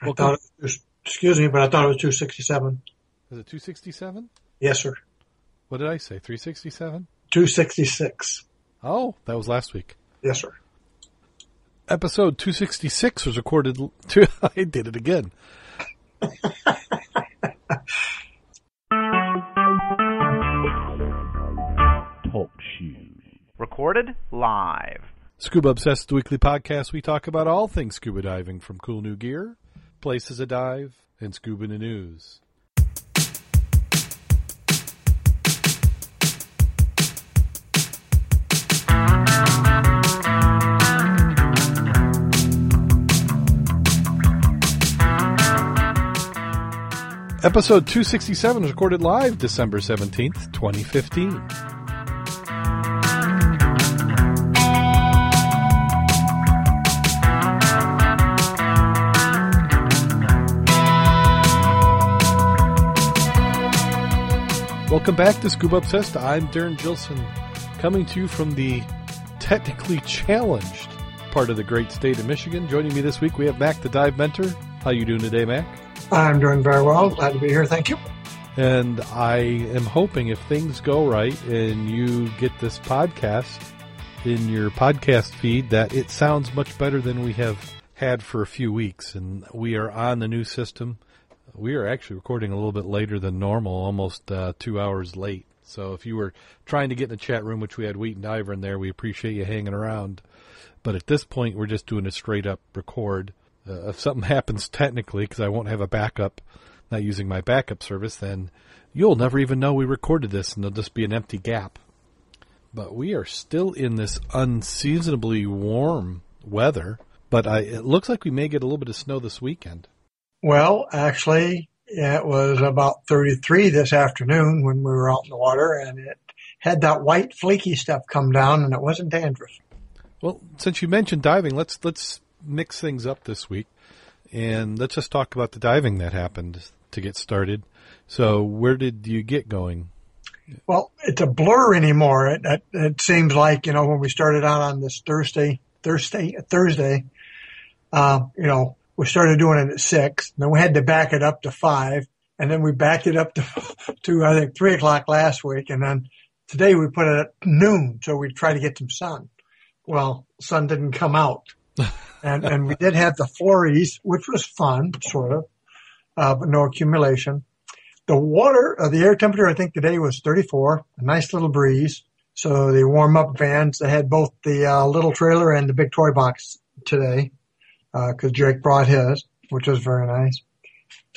I thought, it was, excuse me, but I thought it was 267. Is it 267? Yes, sir. What did I say? 367? 266. Oh, that was last week. Yes, sir. Episode 266 was recorded. Two, I did it again. Talk shoes. Recorded live. Scuba Obsessed Weekly Podcast. We talk about all things scuba diving from cool new gear, places to dive, and scuba news. Episode 267 was recorded live December 17th, 2015. Welcome back to Scuba Obsessed. I'm Darren Gilson, coming to you from the technically challenged part of the great state of Michigan. Joining me this week, we have Mac, the dive mentor. How you doing today, Mac? I'm doing very well. Glad to be here. Thank you. And I am hoping if things go right and you get this podcast in your podcast feed, that it sounds much better than we have had for a few weeks. And we are on the new system. We are actually recording a little bit later than normal, almost uh, two hours late. So if you were trying to get in the chat room, which we had Wheat and Diver in there, we appreciate you hanging around. But at this point, we're just doing a straight up record. Uh, if something happens technically, because I won't have a backup, not using my backup service, then you'll never even know we recorded this, and there'll just be an empty gap. But we are still in this unseasonably warm weather. But I, it looks like we may get a little bit of snow this weekend. Well, actually, it was about 33 this afternoon when we were out in the water and it had that white flaky stuff come down and it wasn't dandruff. Well, since you mentioned diving, let's let's mix things up this week, and let's just talk about the diving that happened to get started. So, where did you get going? Well, it's a blur anymore. It, it, it seems like, you know, when we started out on this Thursday, Thursday, Thursday, uh, you know, we started doing it at six, then we had to back it up to five, and then we backed it up to, to I think three o'clock last week, and then today we put it at noon, so we try to get some sun. Well, sun didn't come out, and and we did have the flurries, which was fun, sort of, uh, but no accumulation. The water, uh, the air temperature, I think today was 34, a nice little breeze. So the warm up vans, they had both the uh, little trailer and the big toy box today because Jake brought his, which was very nice.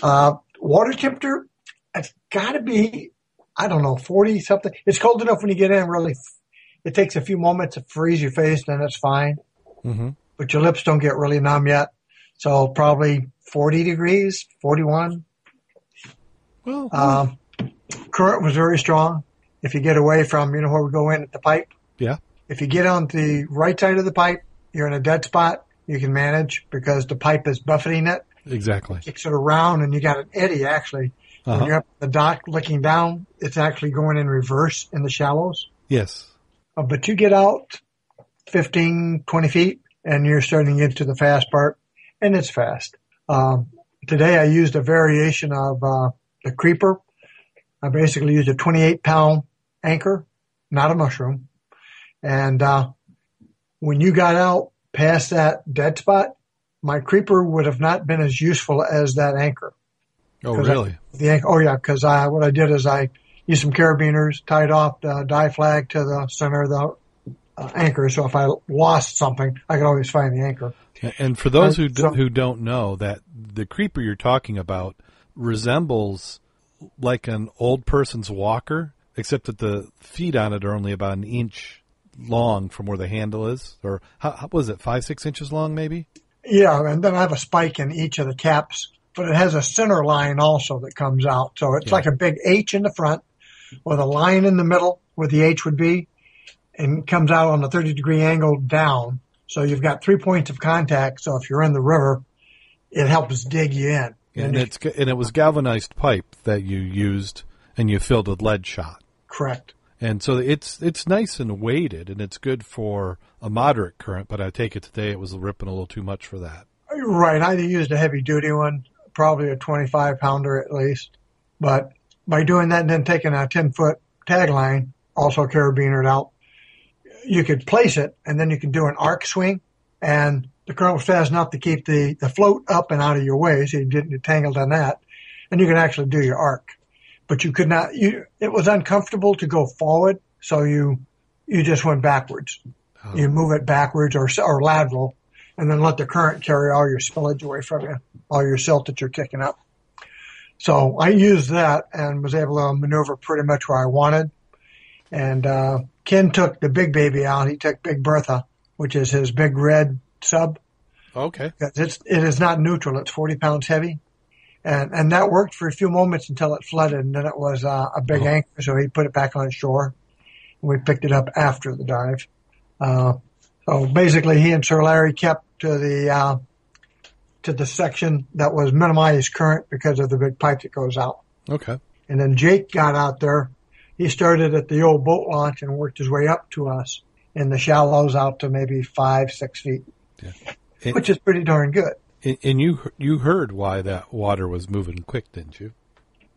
Uh, water temperature, it's got to be, I don't know, 40 something. It's cold enough when you get in, really. It takes a few moments to freeze your face, then it's fine. Mm-hmm. But your lips don't get really numb yet. So probably 40 degrees, 41. Well, Um, current was very strong. If you get away from, you know, where we go in at the pipe, yeah. if you get on the right side of the pipe, you're in a dead spot. You can manage because the pipe is buffeting it, Exactly. kicks it around, and you got an eddy actually. When Uh-huh. you're up the dock looking down, it's actually going in reverse in the shallows. Yes. Uh, but you get out 15, 20 feet, and you're starting to get to the fast part, and it's fast. Um, today I used a variation of uh, the creeper. I basically used a 28 pound anchor, not a mushroom. And uh, when you got out past that dead spot, my creeper would have not been as useful as that anchor. Oh, 'Cause I- really? The anchor, oh yeah, because I what I did is I used some carabiners, tied off the die flag to the center of the uh, anchor. So if I lost something, I could always find the anchor. And for those who Uh, do, who don't know that the creeper you're talking about resembles like an old person's walker, except that the feet on it are only about an inch long from where the handle is, or how, how was it five six inches long maybe? Yeah, and then I have a spike in each of the caps, but it has a center line also that comes out. So it's Yeah. like a big H in the front with a line in the middle where the H would be and comes out on a 30 degree angle down. So you've got three points of contact. So if you're in the river, it helps dig you in. And if- it's and it was galvanized pipe that you used and you filled with lead shot. correct. And so it's it's nice and weighted, and it's good for a moderate current. But I take it today it was ripping a little too much for that. Right. I used a heavy duty one, probably a 25 pounder at least. But by doing that and then taking a 10 foot tagline, also carabinered out, you could place it and then you can do an arc swing and the current was fast enough to keep the, the float up and out of your way so you didn't get tangled on that. And you can actually do your arc. But you could not, you, it was uncomfortable to go forward. So you, you just went backwards. Oh. You move it backwards or, or lateral and then let the current carry all your spillage away from you, all your silt that you're kicking up. So I used that and was able to maneuver pretty much where I wanted. And, uh, Ken took the big baby out. He took Big Bertha, which is his big red sub. Okay. It's, it is not neutral. It's 40 pounds heavy. And, and that worked for a few moments until it flooded and then it was uh, a big Oh. anchor. So he put it back on shore. And We picked it up after the dive. Uh, so basically he and Sir Larry kept to the, uh, to the section that was minimized current because of the big pipe that goes out. Okay. And then Jake got out there. He started at the old boat launch and worked his way up to us in the shallows out to maybe five, six feet, And, which is pretty darn good. And- and you you heard why that water was moving quick, didn't you?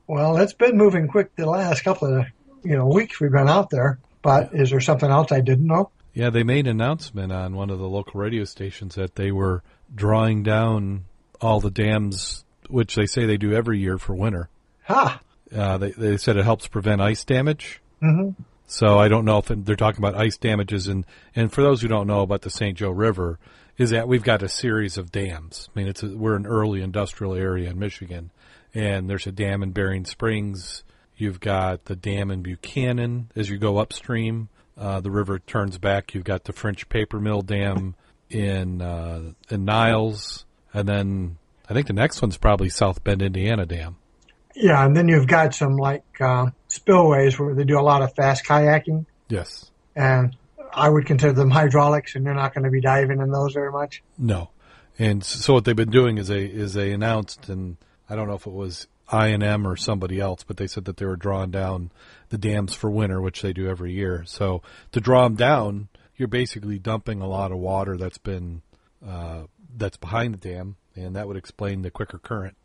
Well, it's been moving quick the last couple of, you know, weeks we've been out there, but is there something else I didn't know? Yeah, they made an announcement on one of the local radio stations that they were drawing down all the dams, which they say they do every year for winter. Ha! Uh, they, they said it helps prevent ice damage. hmm So I don't know if they're talking about ice damages. And, and for those who don't know about the St. Joe River, is that we've got a series of dams. I mean, it's a, we're an early industrial area in Michigan, and there's a dam in Berrien Springs. You've got the dam in Buchanan. As you go upstream, uh, the river turns back. You've got the French paper mill dam in uh, in Niles, and then I think the next one's probably South Bend, Indiana dam. Yeah, and then you've got some like uh, spillways where they do a lot of fast kayaking, Yes. and I would consider them hydraulics, and you're not going to be diving in those very much. No, and so what they've been doing is they is they announced, and I don't know if it was I and M or somebody else, but they said that they were drawing down the dams for winter, which they do every year. So to draw them down, you're basically dumping a lot of water that's been uh, that's behind the dam, and that would explain the quicker current.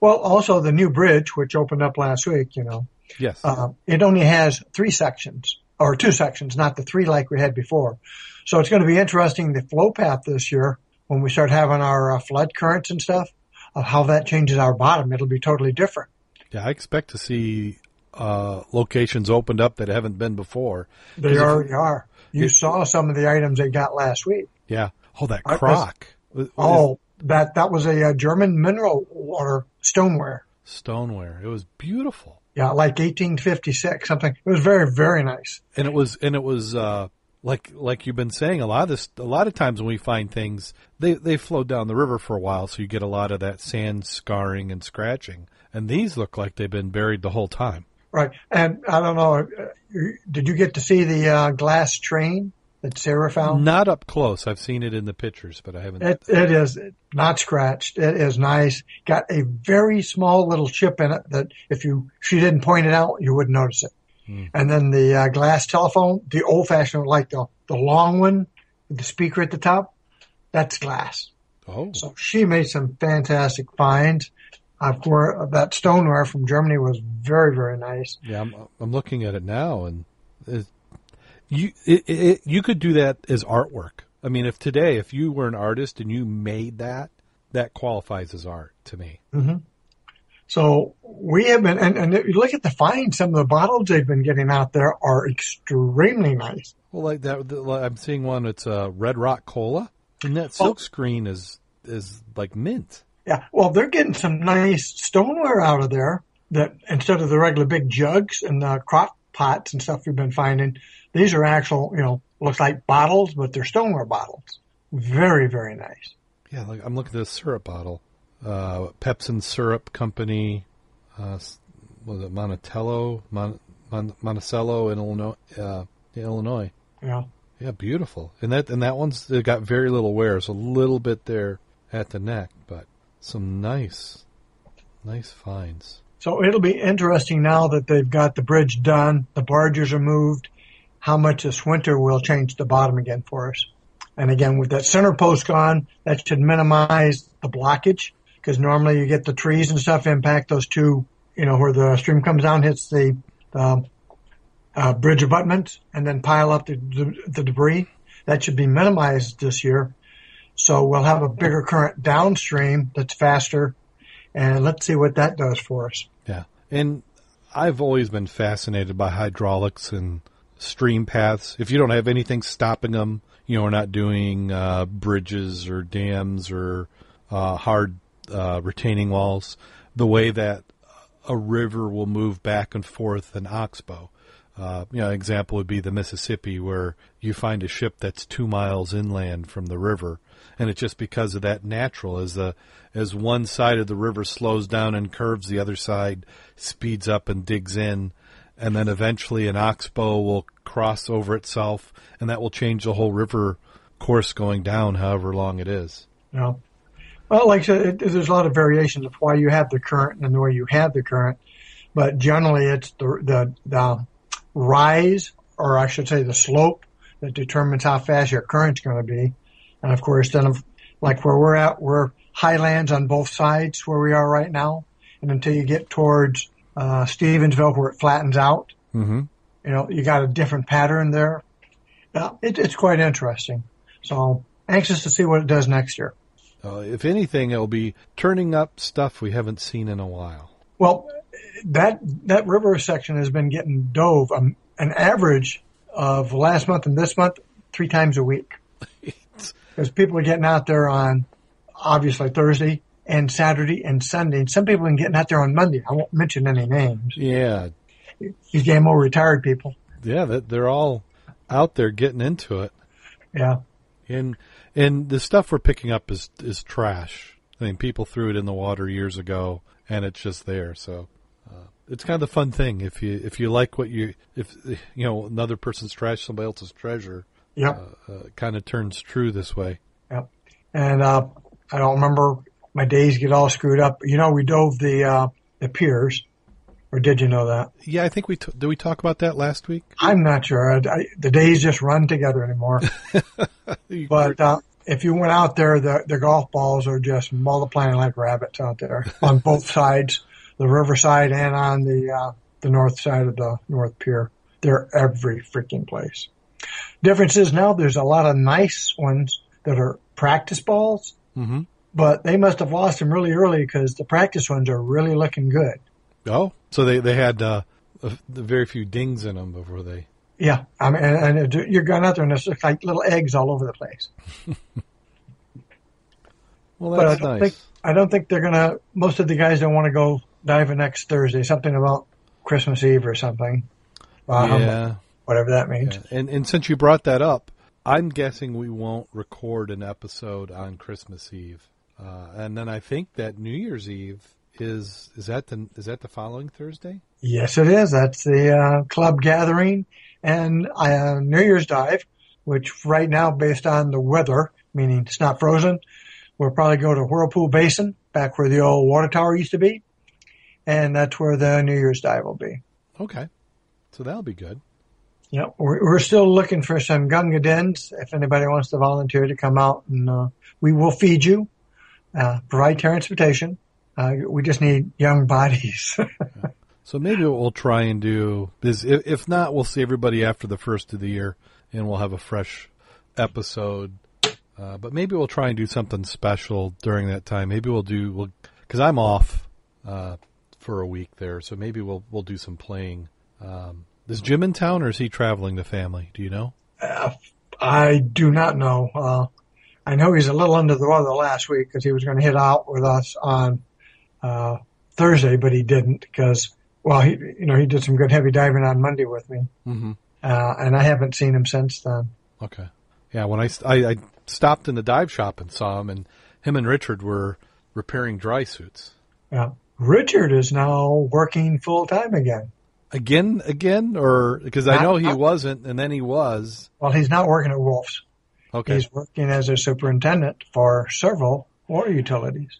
Well, also the new bridge, which opened up last week, you know, Yes. uh, it only has three sections or two sections, not the three like we had before. So it's going to be interesting the flow path this year when we start having our uh, flood currents and stuff of how that changes our bottom. It'll be totally different. yeah, I expect to see uh, locations opened up that haven't been before. They already are. You saw some of the items they got last week. Yeah. Oh, that crock. Oh, that that was a, uh German mineral water stoneware. stoneware. It was beautiful. Yeah, like 1856 something. It was very very nice. and it was and it was uh like like you've been saying a lot of this a lot of times when we find things they they flowed down the river for a while so you get a lot of that sand scarring and scratching and these look like they've been buried the whole time Right. And I don't know, uh, did you get to see the uh, glass train that Sarah found? not up close i've seen it in the pictures but i haven't It, it is not scratched. It is nice. Got a very small little chip in it that if you, she didn't point it out, you wouldn't notice it. Hmm. And then the uh, glass telephone, the old fashioned, like the, the long one with the speaker at the top, that's glass. oh So she made some fantastic finds. Of course, that stoneware from Germany was very, very nice. yeah i'm i'm looking at it now and it, you it, it, you could do that as artwork i mean if today if you were an artist and you made that that qualifies as art to me mm-hmm. So we have been, and, and if you look at the finds, some of the bottles they've been getting out there are extremely nice. Well, like that, I'm seeing one. It's a Red Rock Cola, and that silk screen is is like mint. Yeah. Well, they're getting some nice stoneware out of there that instead of the regular big jugs and the crock pots and stuff we've been finding, these are actual, you know, looks like bottles, but they're stoneware bottles. Very, very nice. Yeah, I'm looking at this syrup bottle. Uh, Pepsin Syrup Company. Uh, was it Monticello, Mon, Mon, Monticello in Illinois? Uh, yeah, Illinois. Yeah. Yeah, beautiful. And that and that one's got very little wear. It's a little bit there at the neck, but some nice, nice finds. So it'll be interesting now that they've got the bridge done, the barges are moved, how much this winter will change the bottom again for us. And again, with that center post gone, that should minimize the blockage because normally you get the trees and stuff impact those two, you know, where the stream comes down, hits the, the uh, bridge abutment and then pile up the, the, the debris. That should be minimized this year. So we'll have a bigger current downstream that's faster and let's see what that does for us. Yeah. And I've always been fascinated by hydraulics and stream paths. If you don't have anything stopping them, you know, we're not doing uh, bridges or dams or uh, hard uh, retaining walls, the way that a river will move back and forth in Oxbow. Uh, you know, an example would be the Mississippi, where you find a ship that's two miles inland from the river, and it's just because of that natural. As the as one side of the river slows down and curves, the other side speeds up and digs in, and then eventually an oxbow will cross over itself, and that will change the whole river course going down, however long it is. Yeah. Well, like I said, it, there's a lot of variations of why you have the current and where you have the current, but generally it's the the, the rise, or I should say the slope, that determines how fast your current's going to be. And of course, then like where we're at, we're highlands on both sides where we are right now. And until you get towards uh, Stevensville where it flattens out, Mm-hmm. you know, you got a different pattern there. Yeah, it, it's quite interesting. So anxious to see what it does next year. Uh, if anything, it'll be turning up stuff we haven't seen in a while. Well, that that river section has been getting dove um, an average of last month and this month three times a week because people are getting out there on obviously Thursday and Saturday and Sunday. And some people are getting out there on Monday. I won't mention any names. Yeah, These getting more retired people. yeah, they're all out there getting into it, Yeah. and and the stuff we're picking up is is trash. I mean, people threw it in the water years ago, and it's just there. So uh, it's kind of the fun thing. If you if you like what you if you know another person's trash, somebody else's treasure, Yep. uh, uh, kind of turns true this way. Yep. And, uh, I don't remember my days get all screwed up. You know, we dove the, uh, the piers or did you know that? Yeah, I think we t- did we talk about that last week. I'm not sure. I, I, the days just run together anymore. But uh, if you went out there, the the golf balls are just multiplying like rabbits out there on both sides, the riverside and on the uh, the north side of the North Pier. They're every freaking place. Difference is now there's a lot of nice ones that are practice balls, mm-hmm. But they must have lost him really early because the practice ones are really looking good. Oh, so they they had uh, a, the very few dings in them before they. Yeah, I mean, and, and it- you're going out there and it's like little eggs all over the place. Well, But I that's nice. think I don't think they're gonna. Most of the guys don't want to go diving next Thursday. Something about Christmas Eve or something. Uh, yeah, whatever that means. yeah. And and since you brought that up, I'm guessing we won't record an episode on Christmas Eve, uh, and then I think that New Year's Eve is is that the is that the following Thursday? Yes, it is. That's the uh, club gathering and uh, New Year's dive, which right now, based on the weather, meaning it's not frozen, we'll probably go to Whirlpool Basin, back where the old water tower used to be, and that's where the New Year's dive will be. Okay, so that'll be good. Yeah, we're, we're still looking for some Gunga Dins. If anybody wants to volunteer to come out, and uh, we will feed you, uh, provide transportation. Uh, we just need young bodies. So maybe what we'll try and do is, if, not, we'll see everybody after the first of the year, and we'll have a fresh episode. Uh, but maybe we'll try and do something special during that time. Maybe we'll do we'll because I'm off uh, for a week there, so maybe we'll we'll do some playing. Um, is Jim in town, or is he traveling the family? Do you know? I do not know. I know he's a little under the weather last week because he was going to hit out with us on uh, Thursday, but he didn't because, well, he you know he did some good heavy diving on Monday with me, Mm-hmm. uh, and I haven't seen him since then. Okay. Yeah, when I, I I stopped in the dive shop and saw him, and him and Richard were repairing dry suits. Yeah. Richard is now working full time again. Again, again, or because I know he not- wasn't, and then he was. Well, he's not working at Wolf's. Okay. He's working as a superintendent for several water utilities.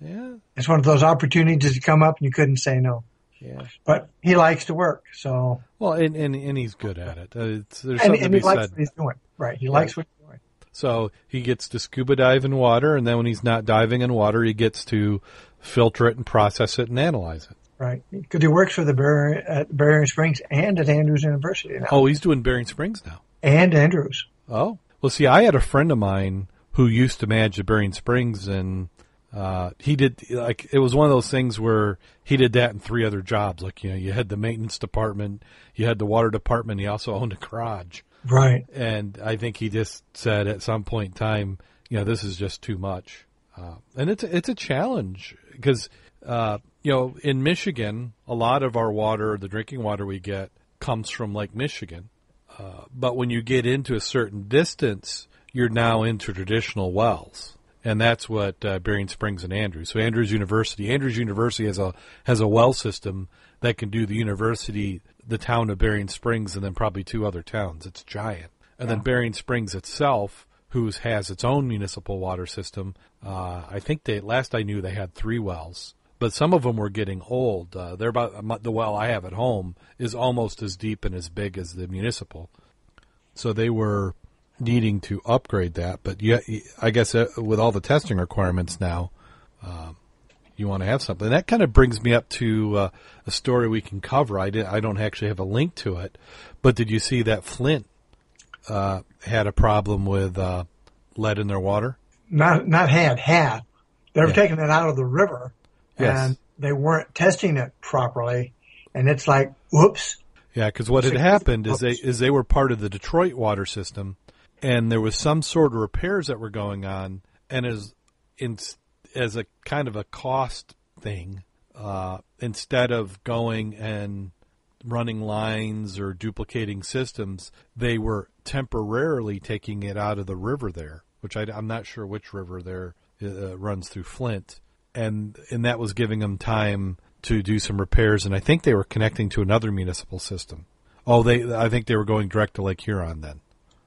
yeah. It's one of those opportunities to come up and you couldn't say no. Yeah. But he likes to work, so Well, and, and and he's good at it. Uh, it's, there's and, something and to he be likes said. what he's doing. Right, he likes what he's doing. So he gets to scuba dive in water, and then when he's not diving in water, he gets to filter it and process it and analyze it. Right. Because he works for the Ber- at Berrien Springs and at Andrews University now. Oh, he's doing Berrien Springs now. And Andrews. Oh. Well, see, I had a friend of mine who used to manage at Berrien Springs, and uh, he did like it was one of those things where he did that in three other jobs. Like you know, you had the maintenance department, you had the water department, he also owned a garage. Right. And I think he just said at some point in time, you know, this is just too much. Uh, and it's a, it's a challenge because uh, you know in Michigan, a lot of our water, the drinking water we get, comes from Lake Michigan. Uh, but when you get into a certain distance, you're now into traditional wells, and that's what uh, Berrien Springs and Andrews. So Andrews University, Andrews University has a has a well system that can do the university, the town of Berrien Springs, and then probably two other towns. It's giant, and then Berrien Springs itself, who has its own municipal water system. Uh, I think they last I knew they had three wells. But some of them were getting old. Uh, they're about the well I have at home is almost as deep and as big as the municipal. So they were needing to upgrade that. But yeah, I guess uh, with all the testing requirements now, um, you want to have something. that kind of brings me up to uh, a story we can cover. I did, I don't actually have a link to it, but did you see that Flint uh, had a problem with uh, lead in their water? Not not had had. They were Yeah. taking it out of the river, Yes. and they weren't testing it properly. And it's like, whoops. Yeah, because what had happened is they is they were part of the Detroit water system, and there was some sort of repairs that were going on, and as in as a kind of a cost thing, uh, instead of going and running lines or duplicating systems, they were temporarily taking it out of the river there, which I, am not sure which river there uh, runs through Flint, and and that was giving them time to do some repairs, and I think they were connecting to another municipal system. Oh, they I think they were going direct to Lake Huron then.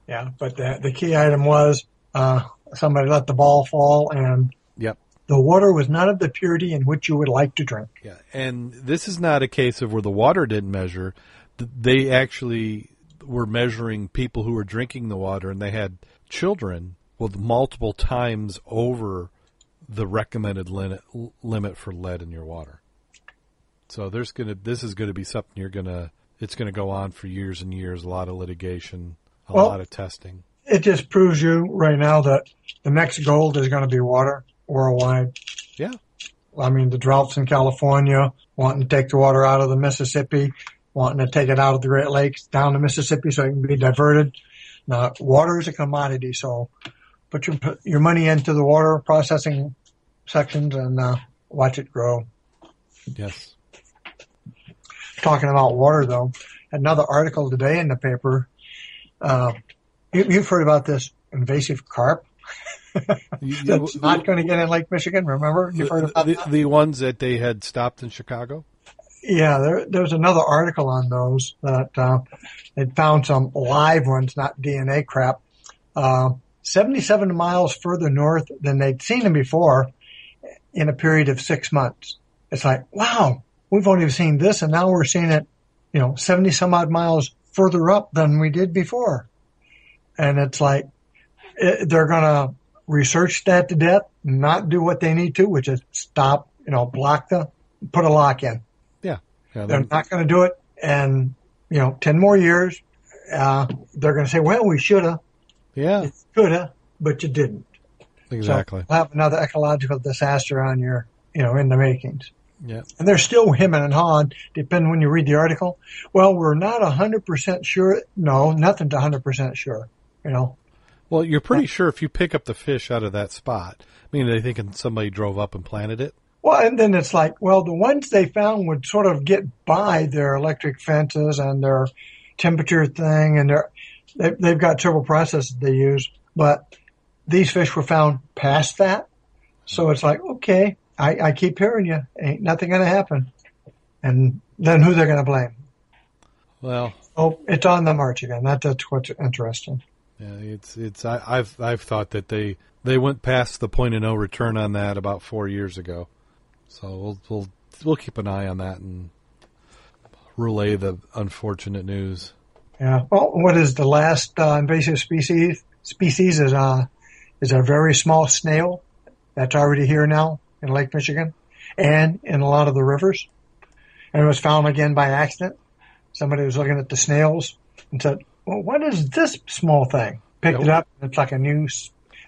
Yeah, but the the key item was uh, somebody let the ball fall, and Yep. the water was not of the purity in which you would like to drink. Yeah, and this is not a case of where the water didn't measure. They actually were measuring people who were drinking the water, and they had children with multiple times over the recommended limit limit for lead in your water. So there's gonna this is gonna be something you're gonna it's gonna go on for years and years. A lot of litigation, a Well- lot of testing. It just proves you right now that the next gold is going to be water worldwide. Yeah. I mean, the droughts in California, wanting to take the water out of the Mississippi, wanting to take it out of the Great Lakes down the Mississippi so it can be diverted. Now, water is a commodity, so put your put your money into the water processing sections and uh, watch it grow. Yes. Talking about water, though, another article today in the paper. Uh, you, you've heard about this invasive carp that's not going to get in Lake Michigan. Remember, you've heard about the, the ones that they had stopped in Chicago. Yeah, there, was another article on those that uh, they found some live ones, not DNA crap, uh, 77 miles further north than they'd seen them before in a period of six months. It's like, wow, we've only seen this, and now we're seeing it, you know, 70 some odd miles further up than we did before. And it's like it, they're going to research that to death, not do what they need to, which is stop, you know, block the, put a lock in. Yeah, They're they're- not going to do it. And, you know, 10 more years, uh, they're going to say, well, we should have, yeah, could have, but you didn't. Exactly. So we'll have another ecological disaster on your, you know, in the makings. Yeah. And they're still hemming and hawing, depending when you read the article. Well, we're not 100% sure. No, nothing nothing's 100% sure, you know. Well, you're pretty sure if you pick up the fish out of that spot, I mean, they thinking somebody drove up and planted it. Well, and then it's like, well, the ones they found would sort of get by their electric fences and their temperature thing, and their they, they've got several processes they use, but these fish were found past that. So it's like, okay, I, I keep hearing you, ain't nothing going to happen, and then who they're going to blame? Well, Oh, it's on the march again. That, that's what's interesting. yeah, it's it's I, I've I've thought that they they went past the point of no return on that about four years ago. So we'll we'll we'll keep an eye on that and relay the unfortunate news. Yeah. Well, what is the last uh, invasive species species is a is a very small snail that's already here now in Lake Michigan and in a lot of the rivers. And it was found again by accident. Somebody was looking at the snails and said, "Well, what is this small thing?" Picked it up. And it's like a new,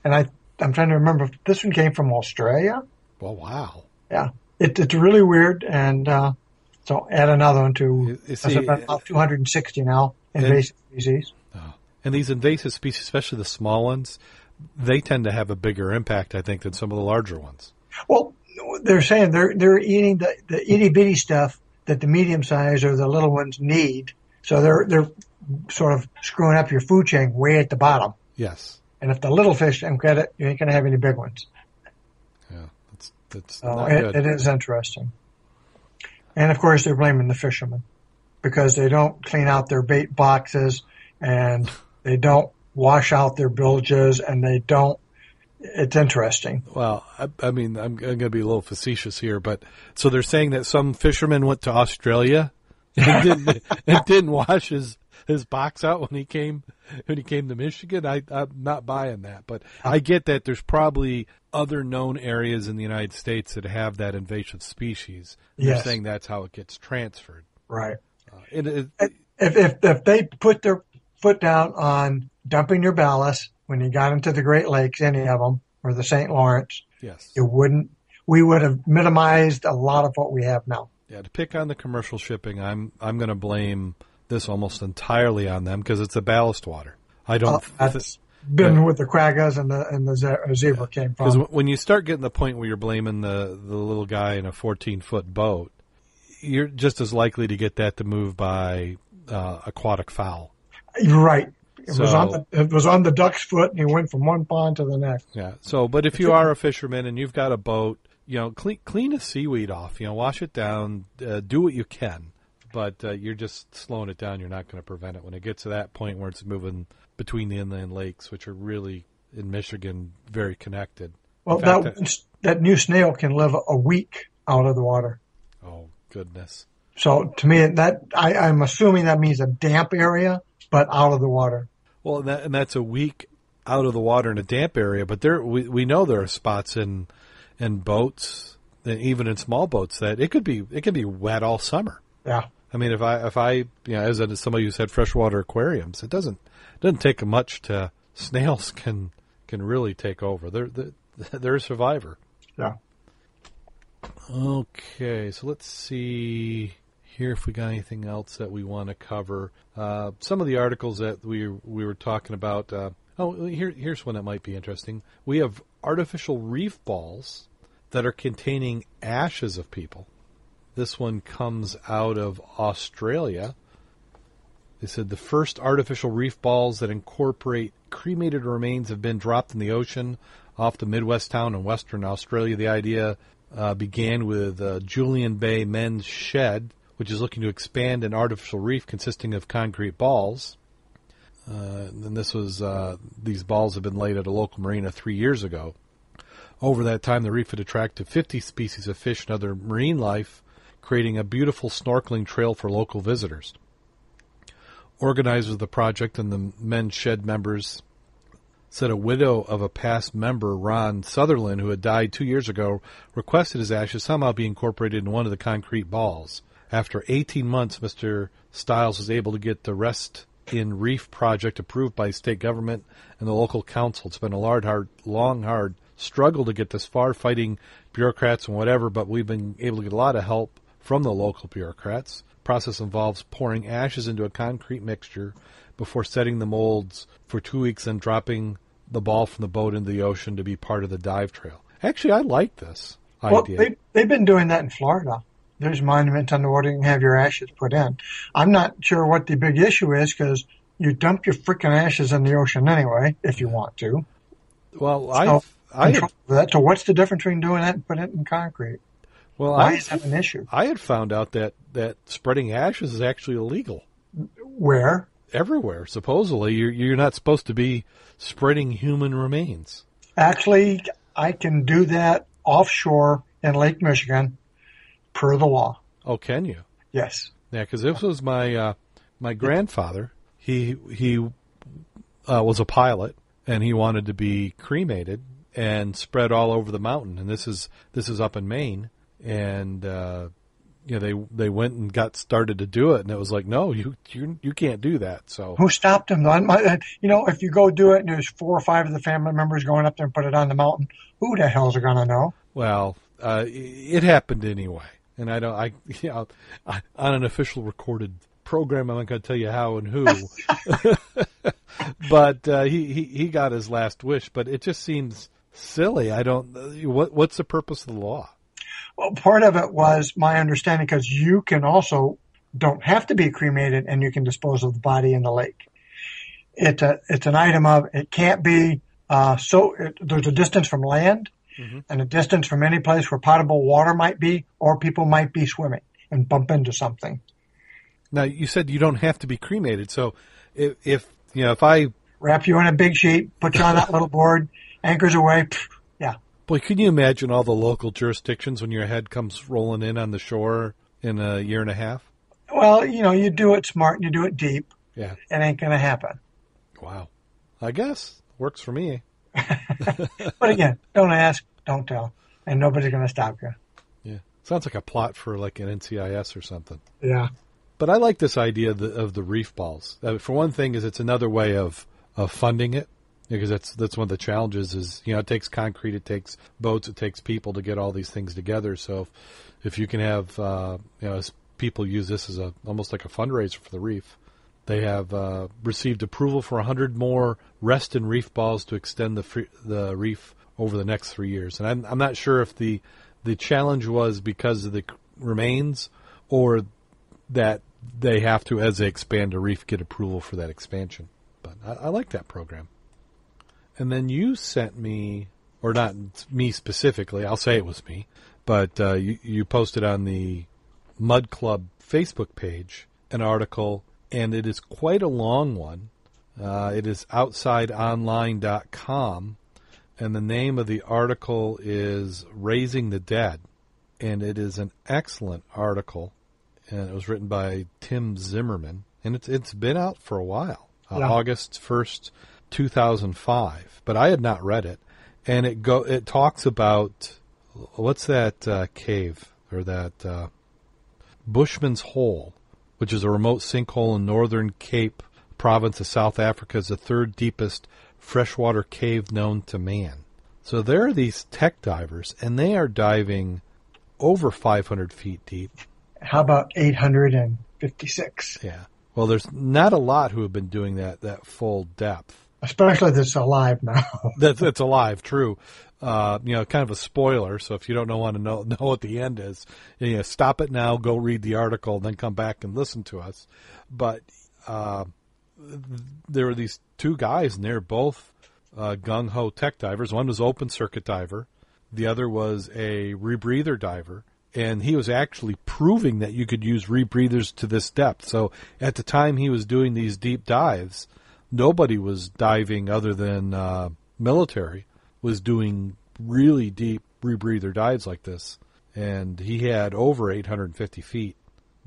and I I'm trying to remember if this one came from Australia. Well, wow. Yeah, it, it's really weird. And uh, so add another one to You- you see, about 260 now invasive species. And these invasive species, especially the small ones, they tend to have a bigger impact, I think, than some of the larger ones. Well, they're saying they're they're eating the, the itty bitty stuff that the medium size or the little ones need. So they're they're sort of screwing up your food chain way at the bottom. Yes. And if the little fish don't get it, you ain't gonna have any big ones. Yeah. That's that's So it, it is interesting. And of course, they're blaming the fishermen because they don't clean out their bait boxes and they don't wash out their bilges and they don't. It's interesting. Well, I, I mean, I'm, I'm going to be a little facetious here, but so they're saying that some fisherman went to Australia and didn't, and didn't wash his his box out when he came when he came to Michigan. I, I'm not buying that, but I get that there's probably other known areas in the United States that have that invasive species. They're saying that's how it gets transferred. Right. Uh, it, if if if they put their foot down on dumping your ballast when you got into the Great Lakes, any of them, or the St. Lawrence, yes, it wouldn't. We would have minimized a lot of what we have now. Yeah, to pick on the commercial shipping, I'm I'm going to blame this almost entirely on them because it's the ballast water. I Uh, don't that's been yeah. with the quaggas and the and the uh, zebra came because from. when you start getting the point where you're blaming the the little guy in a 14 foot boat, you're just as likely to get that to move by uh, aquatic fowl. You're right. It was on the it was on the duck's foot, and he went from one pond to the next. Yeah. So, but if you are a fisherman and you've got a boat, you know, clean clean the seaweed off. You know, wash it down. Uh, do what you can, but uh, you're just slowing it down. You're not going to prevent it when it gets to that point where it's moving between the inland lakes, which are really in Michigan very connected. Well, fact, that that new snail can live a week out of the water. oh goodness. So to me, that I, I'm assuming that means a damp area, but out of the water. Well, and, that, and that's a week out of the water in a damp area, but there we, we know there are spots in in boats, and even in small boats, that it could be it can be wet all summer. Yeah. I mean, if I if I you know as somebody who's had freshwater aquariums, it doesn't it doesn't take much to snails can can really take over. They're they're, they're a survivor. Yeah. Okay, so let's see here if we got anything else that we want to cover. Uh, some of the articles that we we were talking about. Uh, oh, here here's one that might be interesting. We have artificial reef balls that are containing ashes of people. This one comes out of Australia. They said the first artificial reef balls that incorporate cremated remains have been dropped in the ocean off the Midwest town in Western Australia. The idea uh, began with uh, Jurien Bay Men's Shed, which is looking to expand an artificial reef consisting of concrete balls. Uh, and this was uh, these balls have been laid at a local marina three years ago. Over that time, the reef had attracted 50 species of fish and other marine life, creating a beautiful snorkeling trail for local visitors. Organizers of the project and the men's shed members said a widow of a past member, Ron Sutherland, who had died two years ago, requested his ashes somehow be incorporated in one of the concrete balls. After 18 months, Mr. Stiles was able to get the Rest in Reef project approved by state government and the local council. It's been a hard, hard, long, hard struggle to get this far, fighting bureaucrats and whatever, but we've been able to get a lot of help from the local bureaucrats. Process involves pouring ashes into a concrete mixture before setting the molds for two weeks and dropping the ball from the boat into the ocean to be part of the dive trail. Actually, I like this Well, idea. they, they've been doing that in Florida. There's monuments underwater you can have your ashes put in. I'm not sure what the big issue is because you dump your freaking ashes in the ocean anyway, if you want to. well, So, I control that. So what's the difference between doing that and putting it in concrete? well, Why I, is that an issue? I had found out that that spreading ashes is actually illegal Where? everywhere. Supposedly, you're you're not supposed to be spreading human remains. Actually, I can do that offshore in Lake Michigan per the law. Oh, can you? Yes. Yeah, because this was my uh, my grandfather. He he uh, was a pilot, and he wanted to be cremated and spread all over the mountain. And this is this is up in Maine, and uh, you know they they went and got started to do it, and it was like, no, you you you can't do that. So Who stopped him? You know, if you go do it and there's four or five of the family members going up there and put it on the mountain, who the hell's to know? well, uh, it happened anyway, and I don't I you know I, on an official recorded program, I'm not going to tell you how and who, but uh, he, he he got his last wish. But it just seems silly. I don't. What what's the purpose of the law? Well, part of it was my understanding because you can also don't have to be cremated and you can dispose of the body in the lake. It's a, it's an item of, it can't be, uh, so it, there's a distance from land Mhm. and a distance from any place where potable water might be or people might be swimming and bump into something. Now you said you don't have to be cremated, so if, if you know if I Wrap you in a big sheet, put you on that little board, anchors away. pff, yeah. boy, can you imagine all the local jurisdictions when your head comes rolling in on the shore in a year and a half? Well, you know, you do it smart and you do it deep. Yeah. It ain't going to happen. Wow. I guess works for me. But again, don't ask, don't tell, and nobody's going to stop you. Yeah. Sounds like a plot for like an NCIS or something. Yeah. But I like this idea of the, of the reef balls. Uh, for one thing, is it's another way of, of funding it because that's that's one of the challenges. Is you know it takes concrete, it takes boats, it takes people to get all these things together. So if, if you can have uh, you know people use this as a almost like a fundraiser for the reef. They have uh, received approval for 100 more rest and reef balls to extend the free, the reef over the next three years. And I'm, I'm not sure if the the challenge was because of the remains or that they have to, as they expand a reef, get approval for that expansion. But I, I like that program. And then you sent me, or not me specifically, I'll say it was me, but uh, you, you posted on the Mud Club Facebook page an article, and it is quite a long one. Uh, it is outsideonline.com, and the name of the article is Raising the Dead. And it is an excellent article, and it was written by Tim Zimmermann, and it's it's been out for a while, uh, Yeah. August first, two thousand five. But I had not read it, and it go it talks about what's that uh, cave or that uh, Bushman's Hole, which is a remote sinkhole in northern Cape province of South Africa, is the third deepest freshwater cave known to man. So there are these tech divers, and they are diving over 500 feet deep. How about 856? Yeah. Well, there's not a lot who have been doing that that full depth. Especially that's alive now. That's that's alive, true. Uh, you know, kind of a spoiler. So if you don't know, want to know know what the end is, you know, stop it now, go read the article, then come back and listen to us. But uh, there were these two guys, and they're both uh, gung ho tech divers. One was open circuit diver, the other was a rebreather diver. And he was actually proving that you could use rebreathers to this depth. So at the time he was doing these deep dives, nobody was diving other than uh, military was doing really deep rebreather dives like this, and he had over 850 feet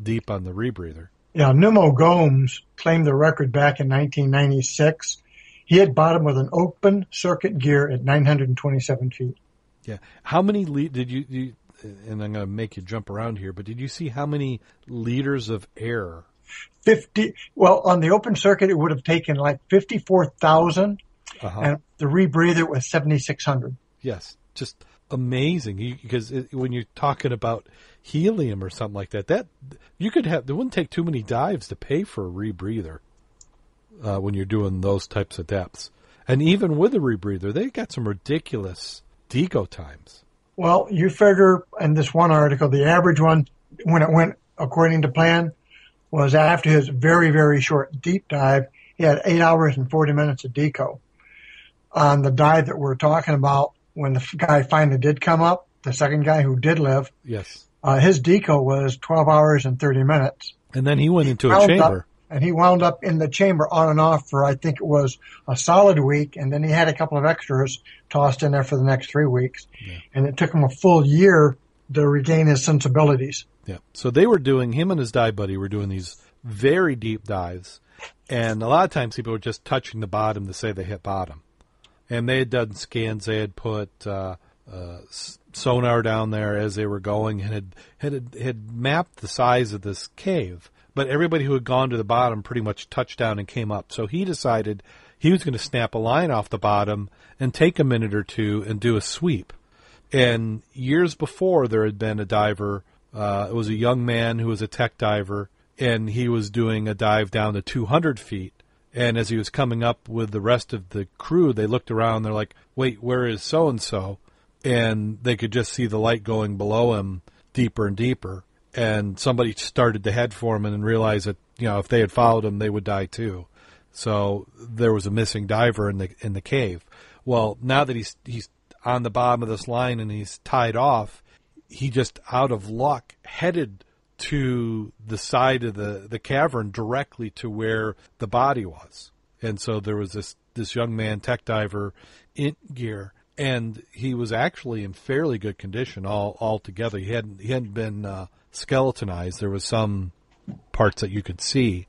deep on the rebreather. Yeah, Nuno Gomes claimed the record back in 1996. He hit bottom with an open circuit gear at 927 feet. Yeah, how many le- did you, you? And I'm going to make you jump around here, but did you see how many liters of air? 50, well, on the open circuit, it would have taken like 54,000 Uh-huh. and the rebreather was 7,600. Yes, just amazing. Because it, when you're talking about helium or something like that, that you could have. It wouldn't take too many dives to pay for a rebreather uh, when you're doing those types of depths. And even with a rebreather, they got some ridiculous deco times. Well, you figure in this one article, the average one, when it went according to plan, was after his very, very short deep dive, he had eight hours and 40 minutes of deco. On the dive that we're talking about, when the guy finally did come up, the second guy who did live, Yes. uh, his deco was 12 hours and 30 minutes. And then he went into a wound up- chamber. and he wound up in the chamber on and off for I think it was a solid week, and then he had a couple of extras tossed in there for the next three weeks, and it took him a full year to regain his sensibilities. Yeah. So they were doing him and his dive buddy were doing these very deep dives, and a lot of times people were just touching the bottom to say they hit bottom. And they had done scans. They had put uh, uh, sonar down there as they were going, and had had had mapped the size of this cave. But everybody who had gone to the bottom pretty much touched down and came up. So he decided he was going to snap a line off the bottom and take a minute or two and do a sweep. And years before, there had been a diver. Uh, it was a young man who was a tech diver, and he was doing a dive down to 200 feet. And as he was coming up with the rest of the crew, they looked around. They're like, "Wait, where is so and so?" And they could just see the light going below him deeper and deeper. And somebody started to head for him and realized that you know if they had followed him, they would die too. So there was a missing diver in the in the cave. Well, now that he's he's on the bottom of this line and he's tied off, he just out of luck headed to the side of the, the cavern directly to where the body was. And so there was this, this young man, tech diver in gear, and he was actually in fairly good condition all, all together. He hadn't, he hadn't been uh, skeletonized. There was some parts that you could see.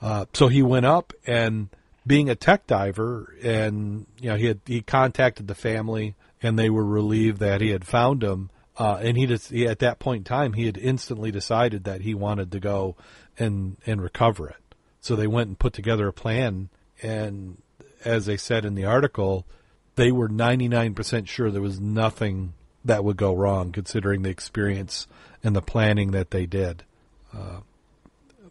Uh, so he went up and being a tech diver and, you know, he had, he contacted the family and they were relieved that he had found him uh, and he, just, he, at that point in time, he had instantly decided that he wanted to go and and recover it. So they went and put together a plan. And as they said in the article, they were 99% sure there was nothing that would go wrong, considering the experience and the planning that they did. Uh,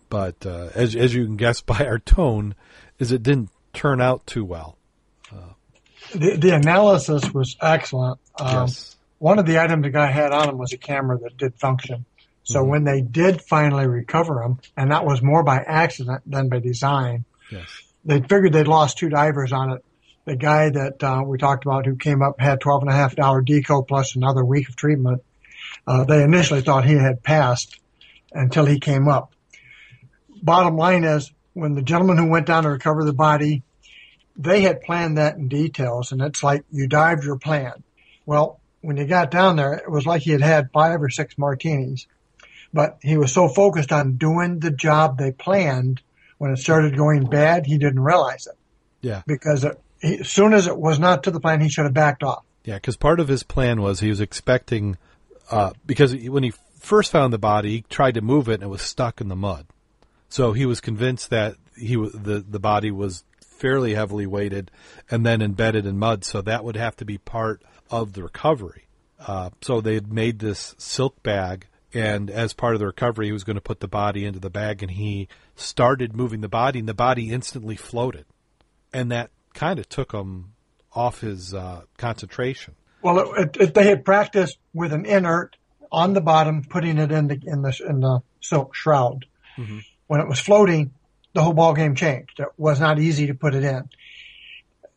but uh, as as you can guess by our tone, is it didn't turn out too well. Uh, the, the analysis was excellent. Um, yes one of the items the guy had on him was a camera that did function. So mm-hmm. when they did finally recover him, and that was more by accident than by design, yes. they figured they'd lost two divers on it. The guy that uh, we talked about who came up had twelve and a half hour deco plus another week of treatment. Uh, they initially thought he had passed until he came up. Bottom line is, when the gentleman who went down to recover the body, they had planned that in details, and it's like you dived your plan. Well, when he got down there, it was like he had had five or six martinis. But he was so focused on doing the job they planned, when it started going bad, he didn't realize it. Yeah. Because it, he, as soon as it was not to the plan, he should have backed off. Yeah, because part of his plan was he was expecting, uh, because when he first found the body, he tried to move it and it was stuck in the mud. So he was convinced that he the the body was fairly heavily weighted and then embedded in mud. So that would have to be part of the recovery. Uh, so they had made this silk bag, and as part of the recovery, he was going to put the body into the bag, and he started moving the body, and the body instantly floated, and that kind of took him off his uh, concentration. Well, it, it, they had practiced with an inert on the bottom, putting it in the in the in the silk shroud. Mm-hmm. When it was floating, the whole ball game changed. It was not easy to put it in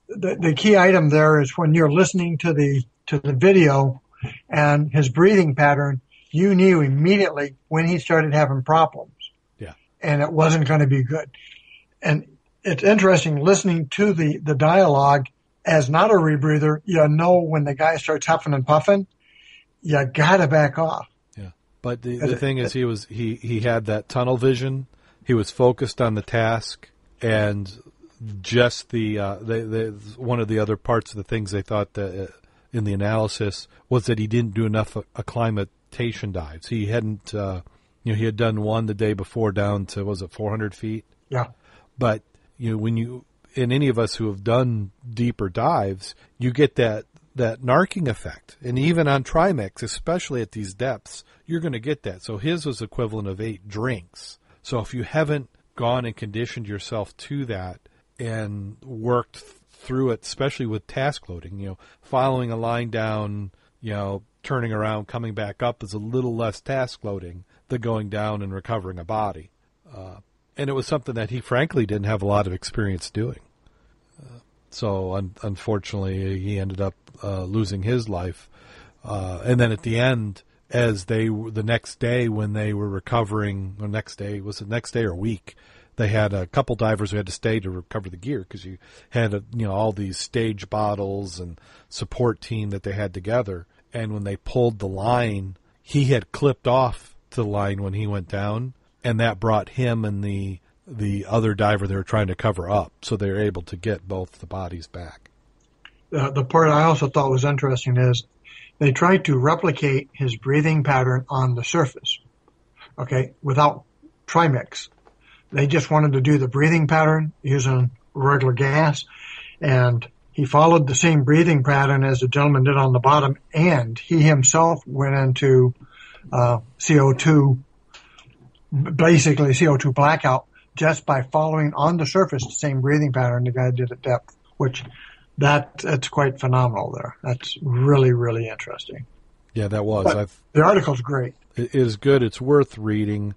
the, the key item there is when you're listening to the to the video and his breathing pattern, you knew immediately when he started having problems. Yeah. And it wasn't going to be good. And it's interesting listening to the, the dialogue as not a rebreather, you know when the guy starts huffing and puffing, you gotta back off. Yeah. But the, the thing is he was he, he had that tunnel vision. He was focused on the task and just the, uh, the, the one of the other parts of the things they thought that, uh, in the analysis was that he didn't do enough acclimatation dives. He hadn't, uh, you know, he had done one the day before down to was it 400 feet? Yeah. But you know, when you and any of us who have done deeper dives, you get that that narking effect, and even on Trimix, especially at these depths, you're going to get that. So his was equivalent of eight drinks. So if you haven't gone and conditioned yourself to that, and worked through it, especially with task loading. You know, following a line down, you know, turning around, coming back up is a little less task loading than going down and recovering a body. Uh, and it was something that he frankly didn't have a lot of experience doing. Uh, so un- unfortunately, he ended up uh, losing his life. Uh, and then at the end, as they the next day when they were recovering, or next day was the next day or week they had a couple divers who had to stay to recover the gear because you had a, you know all these stage bottles and support team that they had together. And when they pulled the line, he had clipped off the line when he went down, and that brought him and the the other diver they were trying to cover up, so they were able to get both the bodies back. uh, the part I also thought was interesting is they tried to replicate his breathing pattern on the surface. Okay, without trimix. They just wanted to do the breathing pattern using regular gas and he followed the same breathing pattern as the gentleman did on the bottom and he himself went into uh, CO2, basically CO2 blackout just by following on the surface the same breathing pattern the guy did at depth, which that that's quite phenomenal there. That's really really interesting. Yeah, that was. I've, the article's great. It is good. It's worth reading.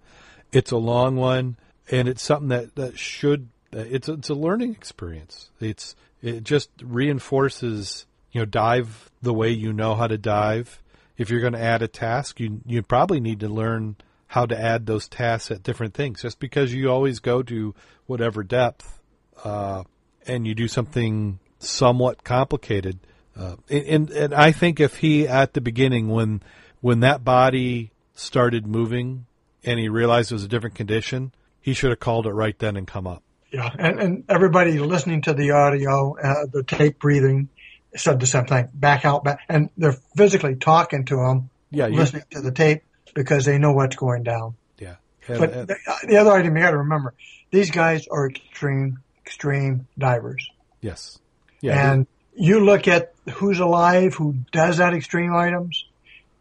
It's a long one, and it's something that that should. It's it's a learning experience. It's it just reinforces you know dive the way you know how to dive. If you're going to add a task, you you probably need to learn how to add those tasks at different things. Just because you always go to whatever depth uh, and you do something somewhat complicated. Uh, and, and I think if he at the beginning when when that body started moving and he realized it was a different condition, he should have called it right then and come up. Yeah, and, and everybody listening to the audio, uh, the tape breathing, said the same thing. Back out, back, and they're physically talking to him, yeah, listening to the tape because they know what's going down. Yeah. And, but and, the, the, other item you got to remember: these guys are extreme, extreme divers. Yes. Yeah. And you look at who's alive, who does that extreme items.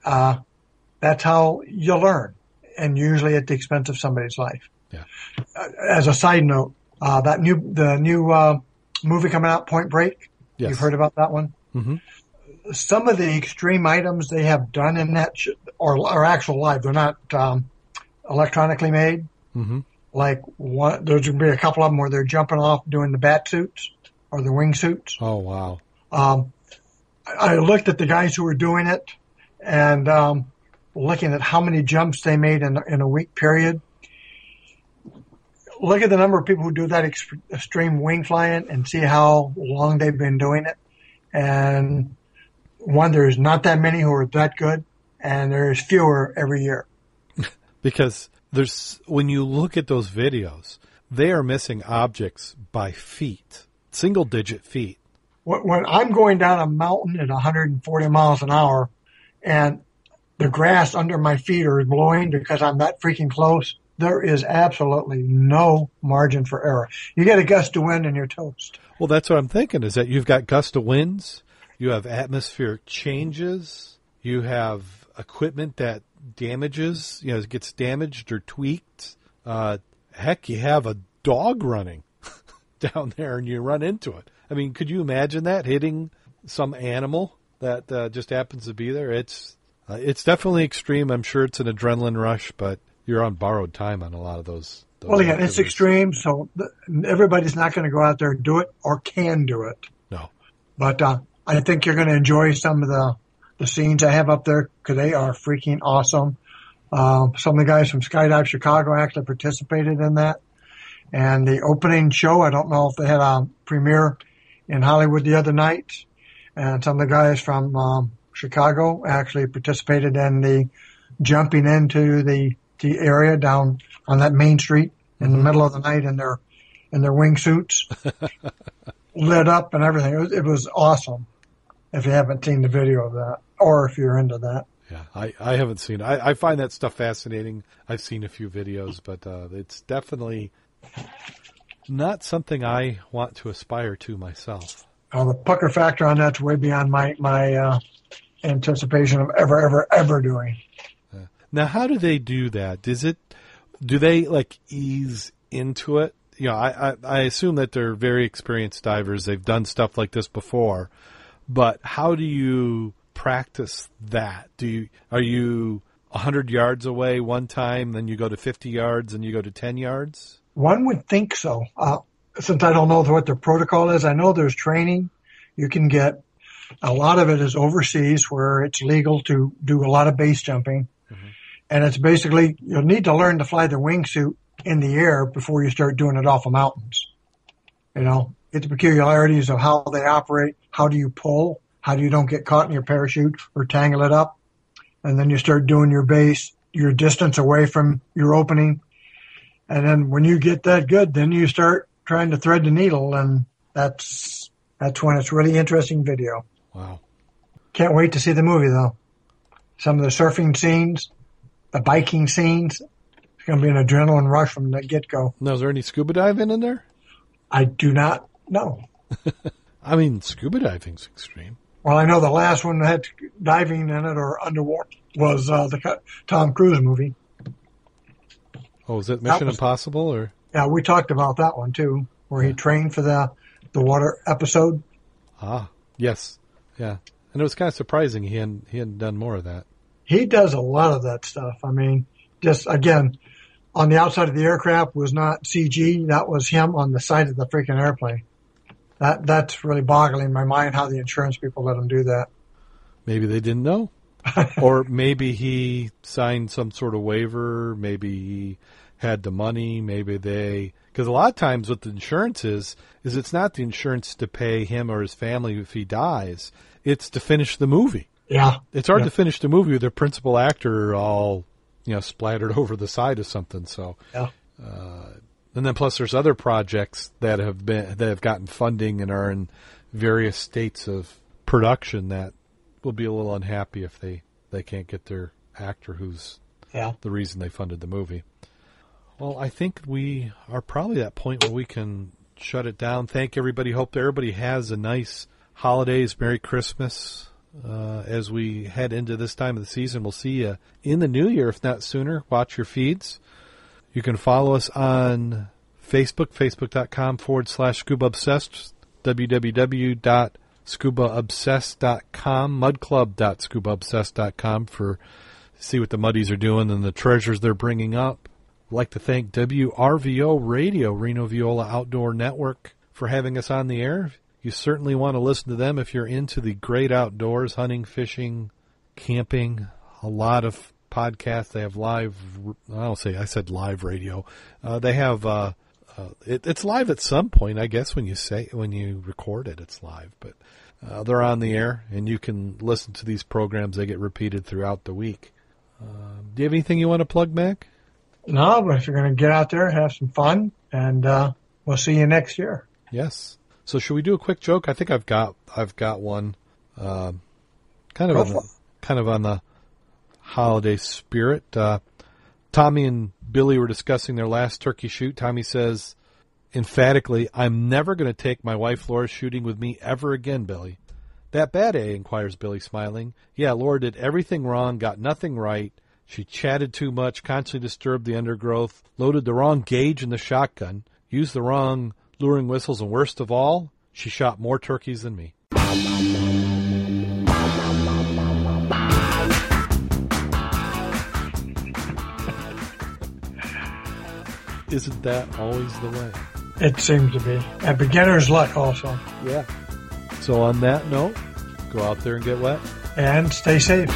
Uh, that's how you learn, and usually at the expense of somebody's life. Yeah. Uh, as a side note, uh, that new the new uh, movie coming out, Point Break. Yes. You've heard about that one. Mm-hmm. Some of the extreme items they have done in that sh- are, are actual live. They're not um, electronically made. Mm-hmm. Like one, there's going to be a couple of them where they're jumping off doing the bat suits or the wingsuits. Oh wow! Um, I looked at the guys who were doing it, and um, looking at how many jumps they made in in a week period. Look at the number of people who do that extreme wing flying and see how long they've been doing it. And one, there's not that many who are that good, and there's fewer every year. because there's when you look at those videos, they are missing objects by feet single digit feet. When I'm going down a mountain at 140 miles an hour and the grass under my feet are blowing because I'm that freaking close, there is absolutely no margin for error. You get a gust of wind and you're toast. Well, that's what I'm thinking is that you've got gust of winds, you have atmospheric changes, you have equipment that damages, you know, gets damaged or tweaked. Uh, heck, you have a dog running down there and you run into it. I mean, could you imagine that hitting some animal that uh, just happens to be there? It's uh, it's definitely extreme. I'm sure it's an adrenaline rush, but you're on borrowed time on a lot of those. those well, yeah, activities. it's extreme, so everybody's not going to go out there and do it or can do it. No, but uh, I think you're going to enjoy some of the the scenes I have up there because they are freaking awesome. Uh, some of the guys from Skydive Chicago actually participated in that. And the opening show, I don't know if they had a premiere in Hollywood the other night. And some of the guys from um, Chicago actually participated in the jumping into the the area down on that main street in the mm-hmm. middle of the night in their in their wingsuits, lit up and everything. It was, it was awesome. If you haven't seen the video of that, or if you're into that. Yeah, I, I haven't seen. I, I find that stuff fascinating. I've seen a few videos, but uh, it's definitely not something I want to aspire to myself. The pucker factor on that's way beyond my my uh, anticipation of ever, ever, ever doing. Now, how do they do that? Is it do they like ease into it? You know, I, I, I assume that they're very experienced divers. They've done stuff like this before, but how do you practice that? Do you are you hundred yards away one time, then you go to fifty yards, and you go to ten yards? One would think so. Uh, since I don't know what the protocol is, I know there's training. You can get a lot of it is overseas where it's legal to do a lot of base jumping. Mm-hmm. And it's basically, you'll need to learn to fly the wingsuit in the air before you start doing it off of mountains. You know, get the peculiarities of how they operate. How do you pull? How do you don't get caught in your parachute or tangle it up? And then you start doing your base, your distance away from your opening and then when you get that good, then you start trying to thread the needle and that's That's when it's really interesting video. Wow. Can't wait to see the movie though. Some of the surfing scenes, the biking scenes. It's going to be an adrenaline rush from the get go. Now, is there any scuba diving in there? I do not know. I mean, scuba diving's extreme. Well, I know the last one that had diving in it or underwater was uh, the Tom Cruise movie. Oh, is it Mission was- Impossible or? Yeah, we talked about that one too, where he trained for the the water episode. Ah, yes, yeah. And it was kind of surprising he hadn't he hadn't done more of that. He does a lot of that stuff. I mean, just again, on the outside of the aircraft was not CG. That was him on the side of the freaking airplane. That that's really boggling my mind how the insurance people let him do that. Maybe they didn't know, or maybe he signed some sort of waiver. Maybe he had the money. Maybe they because a lot of times what the insurance is is it's not the insurance to pay him or his family if he dies. It's to finish the movie. Yeah, It's hard Yeah. to finish the movie with the principal actor all you know splattered over the side of something. So yeah, uh, and then plus there's other projects that have been that have gotten funding and are in various states of production that will be a little unhappy if they they can't get their actor who's yeah. the reason they funded the movie. Well, I think we are probably at that point where we can shut it down. Thank everybody. Hope everybody has a nice holidays, Merry Christmas. Uh, as we head into this time of the season, we'll see you in the new year, if not sooner. Watch your feeds. You can follow us on Facebook, facebook.com forward slash scuba obsessed, www.scubaobsessed.com, mudclub.scubaobsessed.com for see what the muddies are doing and the treasures they're bringing up. Like to thank WRVO Radio, Reno Viola Outdoor Network, for having us on the air. You certainly want to listen to them if you're into the great outdoors, hunting, fishing, camping, a lot of podcasts. They have live, I don't say, I said live radio. Uh, they have, uh, uh, it, it's live at some point, I guess, when you say, when you record it, it's live, but, uh, they're on the air and you can listen to these programs. They get repeated throughout the week. Uh, do you have anything you want to plug, Mac? No, but if you're going to get out there, have some fun, and uh, we'll see you next year. Yes. So should we do a quick joke? I think I've got I've got one, um, kind of on the, kind of on the holiday spirit. Uh, Tommy and Billy were discussing their last turkey shoot. Tommy says emphatically, "I'm never going to take my wife Laura shooting with me ever again, Billy." That bad, eh? inquires Billy, smiling. Yeah, Laura did everything wrong, got nothing right. She chatted too much, constantly disturbed the undergrowth, loaded the wrong gauge in the shotgun, used the wrong luring whistles, and worst of all, she shot more turkeys than me. Isn't that always the way? It seems to be. A beginner's luck also. Yeah. So on that note, go out there and get wet. And stay safe.